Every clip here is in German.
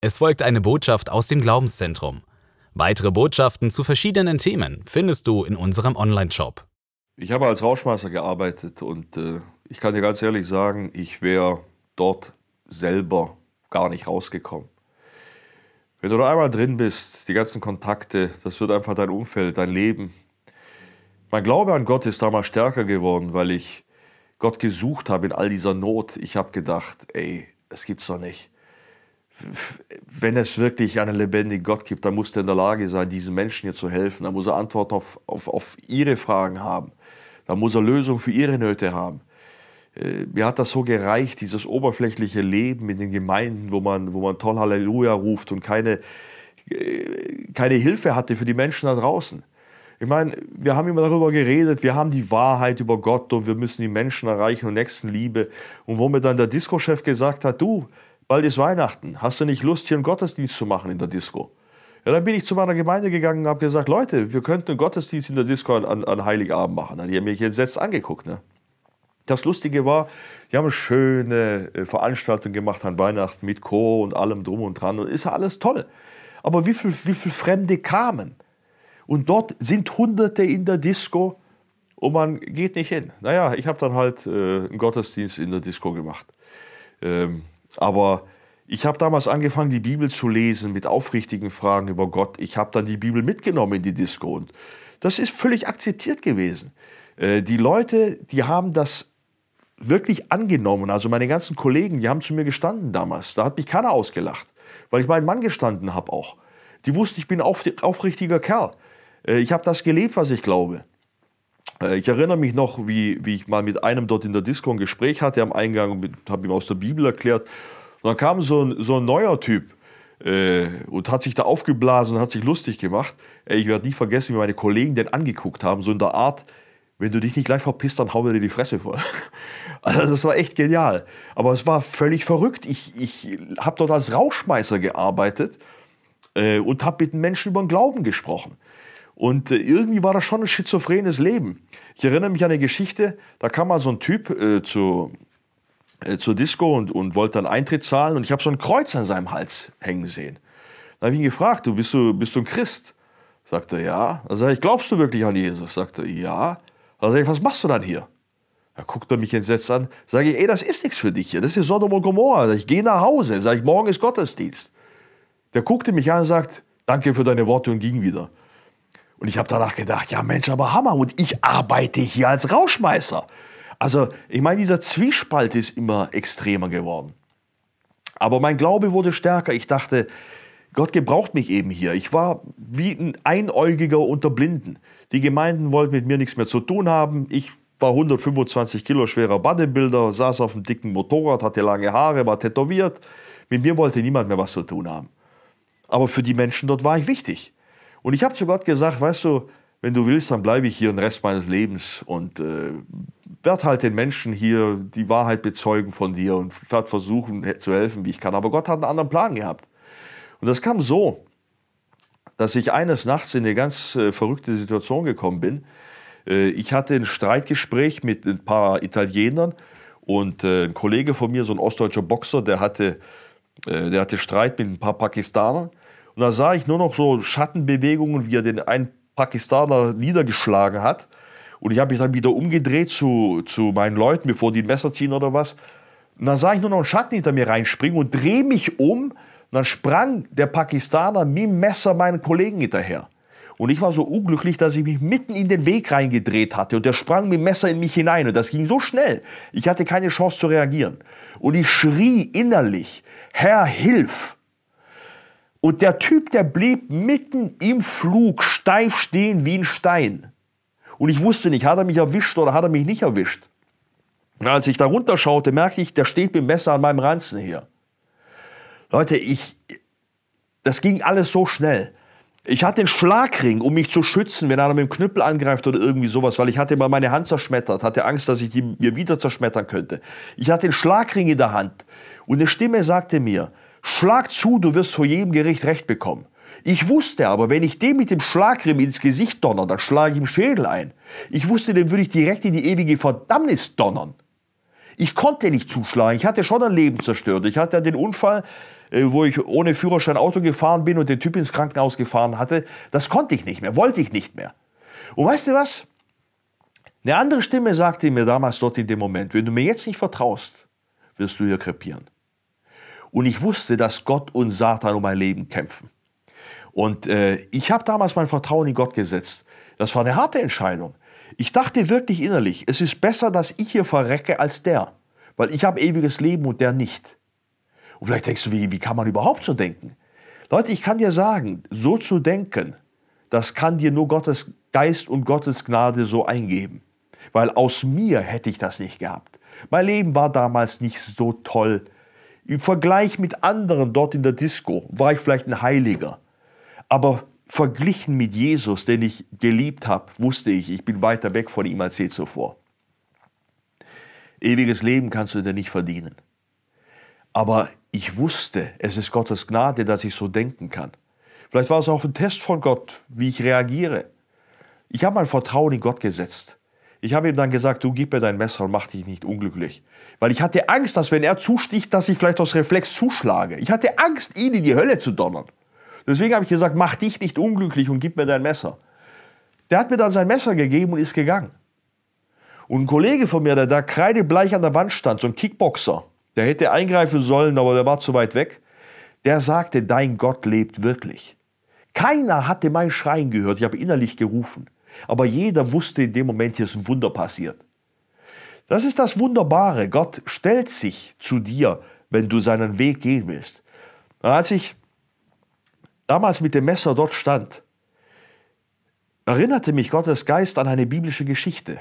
Es folgt eine Botschaft aus dem Glaubenszentrum. Weitere Botschaften zu verschiedenen Themen findest du in unserem Online-Shop. Ich habe als Rauschmeister gearbeitet und äh, ich kann dir ganz ehrlich sagen, ich wäre dort selber gar nicht rausgekommen. Wenn du da einmal drin bist, die ganzen Kontakte, das wird einfach dein Umfeld, dein Leben. Mein Glaube an Gott ist damals stärker geworden, weil ich Gott gesucht habe in all dieser Not. Ich habe gedacht, ey, es gibt's doch nicht wenn es wirklich einen lebendigen Gott gibt, dann muss er in der Lage sein, diesen Menschen hier zu helfen. Dann muss er Antworten auf, auf, auf ihre Fragen haben. Dann muss er Lösungen für ihre Nöte haben. Äh, mir hat das so gereicht, dieses oberflächliche Leben in den Gemeinden, wo man, wo man toll Halleluja ruft und keine, äh, keine Hilfe hatte für die Menschen da draußen. Ich meine, wir haben immer darüber geredet, wir haben die Wahrheit über Gott und wir müssen die Menschen erreichen und Nächstenliebe. Und wo mir dann der Disco-Chef gesagt hat, du, bald ist Weihnachten, hast du nicht Lust, hier einen Gottesdienst zu machen in der Disco? Ja, dann bin ich zu meiner Gemeinde gegangen und habe gesagt, Leute, wir könnten einen Gottesdienst in der Disco an, an Heiligabend machen. Die haben mich entsetzt angeguckt. Ne? Das Lustige war, die haben eine schöne äh, Veranstaltung gemacht an Weihnachten mit Chor und allem drum und dran. Und ist ja alles toll. Aber wie viele wie viel Fremde kamen? Und dort sind Hunderte in der Disco und man geht nicht hin. Naja, ich habe dann halt äh, einen Gottesdienst in der Disco gemacht. Ähm, aber ich habe damals angefangen, die Bibel zu lesen mit aufrichtigen Fragen über Gott. Ich habe dann die Bibel mitgenommen in die Disco und das ist völlig akzeptiert gewesen. Äh, die Leute, die haben das wirklich angenommen. Also meine ganzen Kollegen, die haben zu mir gestanden damals. Da hat mich keiner ausgelacht, weil ich meinen Mann gestanden habe auch. Die wussten, ich bin ein aufrichtiger Kerl. Äh, ich habe das gelebt, was ich glaube. Äh, ich erinnere mich noch, wie, wie ich mal mit einem dort in der Disco ein Gespräch hatte am Eingang und habe ihm aus der Bibel erklärt. Und dann kam so ein, so ein neuer Typ äh, und hat sich da aufgeblasen und hat sich lustig gemacht. Ich werde nie vergessen, wie meine Kollegen den angeguckt haben, so in der Art, wenn du dich nicht gleich verpisst, dann hauen wir dir die Fresse voll. Also das war echt genial. Aber es war völlig verrückt. Ich, ich habe dort als Rauschmeißer gearbeitet äh, und habe mit den Menschen über den Glauben gesprochen. Und äh, irgendwie war das schon ein schizophrenes Leben. Ich erinnere mich an eine Geschichte, da kam mal so ein Typ äh, zu, äh, zur Disco und, und wollte dann Eintritt zahlen und ich habe so ein Kreuz an seinem Hals hängen sehen. Dann habe ich ihn gefragt, du bist, du bist du ein Christ? Sagt er, ja. Dann sage ich, glaubst du wirklich an Jesus? Sagt er, ja. Dann sage ich, was machst du dann hier? Da guckt er mich entsetzt an. Sage ich, ey, das ist nichts für dich hier. Das ist Sodom und Gomorra. Ich gehe nach Hause. Sage ich, morgen ist Gottesdienst. Der guckte mich an und sagt, danke für deine Worte und ging wieder. Und ich habe danach gedacht, ja Mensch, aber Hammer. Und ich arbeite hier als Rauschmeißer. Also ich meine, dieser Zwiespalt ist immer extremer geworden. Aber mein Glaube wurde stärker. Ich dachte, Gott gebraucht mich eben hier. Ich war wie ein Einäugiger unter Blinden. Die Gemeinden wollten mit mir nichts mehr zu tun haben. Ich war 125 Kilo schwerer Bodybuilder, saß auf einem dicken Motorrad, hatte lange Haare, war tätowiert. Mit mir wollte niemand mehr was zu tun haben. Aber für die Menschen dort war ich wichtig. Und ich habe zu Gott gesagt, weißt du, wenn du willst, dann bleibe ich hier den Rest meines Lebens und äh, werde halt den Menschen hier die Wahrheit bezeugen von dir und werde versuchen zu helfen, wie ich kann. Aber Gott hat einen anderen Plan gehabt. Und das kam so, dass ich eines Nachts in eine ganz äh, verrückte Situation gekommen bin. Äh, ich hatte ein Streitgespräch mit ein paar Italienern und äh, ein Kollege von mir, so ein ostdeutscher Boxer, der hatte, äh, der hatte Streit mit ein paar Pakistanern. Und da sah ich nur noch so Schattenbewegungen, wie er den einen Pakistaner niedergeschlagen hat. Und ich habe mich dann wieder umgedreht zu, zu meinen Leuten, bevor die ein Messer ziehen oder was. Und dann sah ich nur noch einen Schatten hinter mir reinspringen und drehe mich um. Und dann sprang der Pakistaner mit dem Messer meinen Kollegen hinterher. Und ich war so unglücklich, dass ich mich mitten in den Weg reingedreht hatte und der sprang mit dem Messer in mich hinein. Und das ging so schnell, ich hatte keine Chance zu reagieren. Und ich schrie innerlich, Herr, hilf! Und der Typ, der blieb mitten im Flug steif stehen wie ein Stein. Und ich wusste nicht, hat er mich erwischt oder hat er mich nicht erwischt. Und als ich da runterschaute, merkte ich, der steht mit dem Messer an meinem Ranzen hier. Leute, ich, das ging alles so schnell. Ich hatte den Schlagring, um mich zu schützen, wenn einer mit dem Knüppel angreift oder irgendwie sowas, weil ich hatte mal meine Hand zerschmettert, hatte Angst, dass ich die mir wieder zerschmettern könnte. Ich hatte den Schlagring in der Hand und eine Stimme sagte mir, Schlag zu, du wirst vor jedem Gericht Recht bekommen. Ich wusste aber, wenn ich dem mit dem Schlagrim ins Gesicht donner, dann schlage ich ihm Schädel ein. Ich wusste, dem würde ich direkt in die ewige Verdammnis donnern. Ich konnte nicht zuschlagen, ich hatte schon ein Leben zerstört. Ich hatte den Unfall äh, wo ich ohne Führerschein Auto gefahren bin und den Typ ins Krankenhaus gefahren hatte, das konnte ich nicht mehr, wollte ich nicht mehr. Und weißt du was? Eine andere Stimme sagte mir damals dort in dem Moment, wenn du mir jetzt nicht vertraust, wirst du hier krepieren. Und ich wusste, dass Gott und Satan um mein Leben kämpfen. Und äh, ich habe damals mein Vertrauen in Gott gesetzt. Das war eine harte Entscheidung. Ich dachte wirklich innerlich, es ist besser, dass ich hier verrecke als der, weil ich habe ewiges Leben und der nicht. Und vielleicht denkst du, wie, wie kann man überhaupt so denken? Leute, ich kann dir sagen, so zu denken, das kann dir nur Gottes Geist und Gottes Gnade so eingeben. Weil aus mir hätte ich das nicht gehabt. Mein Leben war damals nicht so toll. Im Vergleich mit anderen dort in der Disco war ich vielleicht ein Heiliger. Aber verglichen mit Jesus, den ich geliebt habe, wusste ich, ich bin weiter weg von ihm als je zuvor. Ewiges Leben kannst du dir nicht verdienen. Aber ich wusste, es ist Gottes Gnade, dass ich so denken kann. Vielleicht war es auch ein Test von Gott, wie ich reagiere. Ich habe mein Vertrauen in Gott gesetzt. Ich habe ihm dann gesagt, du gib mir dein Messer und mach dich nicht unglücklich. Weil ich hatte Angst, dass wenn er zusticht, dass ich vielleicht aus Reflex zuschlage. Ich hatte Angst, ihn in die Hölle zu donnern. Deswegen habe ich gesagt, mach dich nicht unglücklich und gib mir dein Messer. Der hat mir dann sein Messer gegeben und ist gegangen. Und ein Kollege von mir, der da kreidebleich an der Wand stand, so ein Kickboxer, der hätte eingreifen sollen, aber der war zu weit weg, der sagte, dein Gott lebt wirklich. Keiner hatte mein Schreien gehört, ich habe innerlich gerufen. Aber jeder wusste in dem Moment, hier ist ein Wunder passiert. Das ist das Wunderbare. Gott stellt sich zu dir, wenn du seinen Weg gehen willst. Als ich damals mit dem Messer dort stand, erinnerte mich Gottes Geist an eine biblische Geschichte.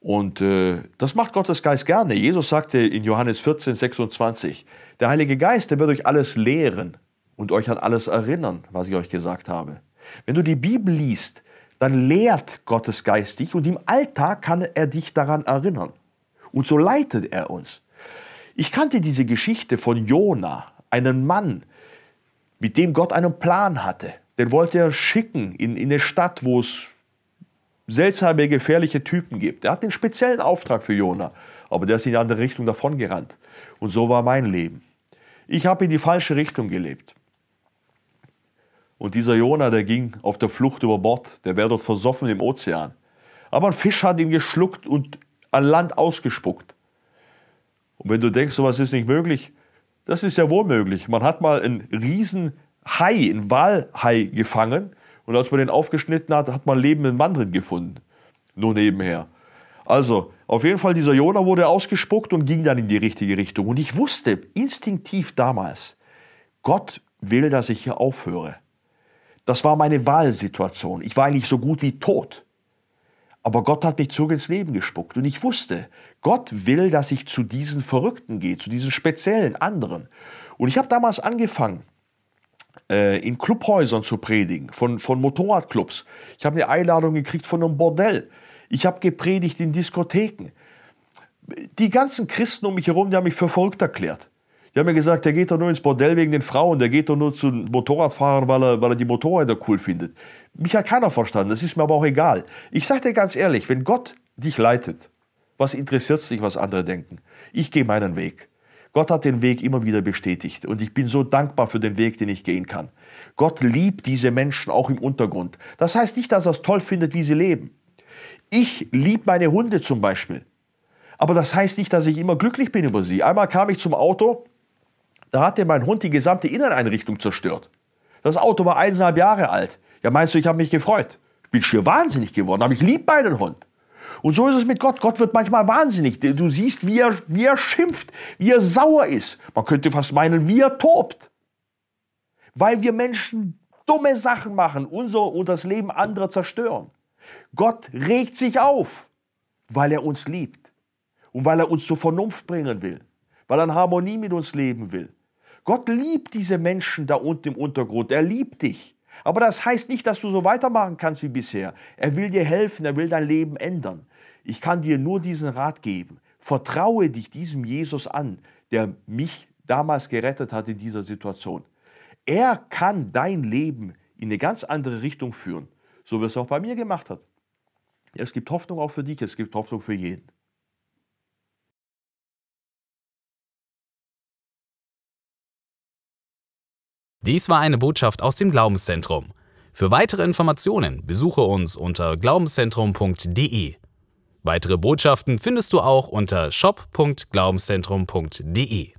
Und äh, das macht Gottes Geist gerne. Jesus sagte in Johannes 14, 26, der Heilige Geist, der wird euch alles lehren und euch an alles erinnern, was ich euch gesagt habe. Wenn du die Bibel liest, dann lehrt Gottes Geist dich und im Alltag kann er dich daran erinnern. Und so leitet er uns. Ich kannte diese Geschichte von Jona, einem Mann, mit dem Gott einen Plan hatte. Den wollte er schicken in, in eine Stadt, wo es seltsame, gefährliche Typen gibt. Er hat den speziellen Auftrag für Jona, aber der ist in die andere Richtung davon gerannt. Und so war mein Leben. Ich habe in die falsche Richtung gelebt. Und dieser Jona, der ging auf der Flucht über Bord, der wäre dort versoffen im Ozean. Aber ein Fisch hat ihn geschluckt und an Land ausgespuckt. Und wenn du denkst, sowas ist nicht möglich, das ist ja wohl möglich. Man hat mal einen riesen Hai, einen Walhai gefangen und als man den aufgeschnitten hat, hat man lebenden Mann drin gefunden. Nur nebenher. Also, auf jeden Fall, dieser Jona wurde ausgespuckt und ging dann in die richtige Richtung. Und ich wusste instinktiv damals, Gott will, dass ich hier aufhöre. Das war meine Wahlsituation. Ich war eigentlich so gut wie tot. Aber Gott hat mich zurück ins Leben gespuckt. Und ich wusste, Gott will, dass ich zu diesen Verrückten gehe, zu diesen speziellen anderen. Und ich habe damals angefangen, äh, in Clubhäusern zu predigen, von, von Motorradclubs. Ich habe eine Einladung gekriegt von einem Bordell. Ich habe gepredigt in Diskotheken. Die ganzen Christen um mich herum, die haben mich für verrückt erklärt. Die haben mir gesagt, der geht doch nur ins Bordell wegen den Frauen, der geht doch nur zu Motorradfahrern, weil er, weil er die Motorräder cool findet. Mich hat keiner verstanden, das ist mir aber auch egal. Ich sage dir ganz ehrlich, wenn Gott dich leitet, was interessiert es dich, was andere denken? Ich gehe meinen Weg. Gott hat den Weg immer wieder bestätigt und ich bin so dankbar für den Weg, den ich gehen kann. Gott liebt diese Menschen auch im Untergrund. Das heißt nicht, dass er es toll findet, wie sie leben. Ich liebe meine Hunde zum Beispiel. Aber das heißt nicht, dass ich immer glücklich bin über sie. Einmal kam ich zum Auto, da hatte mein Hund die gesamte Inneneinrichtung zerstört. Das Auto war eineinhalb Jahre alt. Ja, meinst du, ich habe mich gefreut? Ich bin schier wahnsinnig geworden, aber ich liebe meinen Hund. Und so ist es mit Gott. Gott wird manchmal wahnsinnig. Du siehst, wie er, wie er schimpft, wie er sauer ist. Man könnte fast meinen, wie er tobt. Weil wir Menschen dumme Sachen machen, unser und das Leben anderer zerstören. Gott regt sich auf, weil er uns liebt und weil er uns zur Vernunft bringen will, weil er in Harmonie mit uns leben will. Gott liebt diese Menschen da unten im Untergrund. Er liebt dich. Aber das heißt nicht, dass du so weitermachen kannst wie bisher. Er will dir helfen, er will dein Leben ändern. Ich kann dir nur diesen Rat geben. Vertraue dich diesem Jesus an, der mich damals gerettet hat in dieser Situation. Er kann dein Leben in eine ganz andere Richtung führen, so wie es auch bei mir gemacht hat. Es gibt Hoffnung auch für dich, es gibt Hoffnung für jeden. Dies war eine Botschaft aus dem Glaubenszentrum. Für weitere Informationen besuche uns unter glaubenszentrum.de. Weitere Botschaften findest du auch unter shop.glaubenszentrum.de.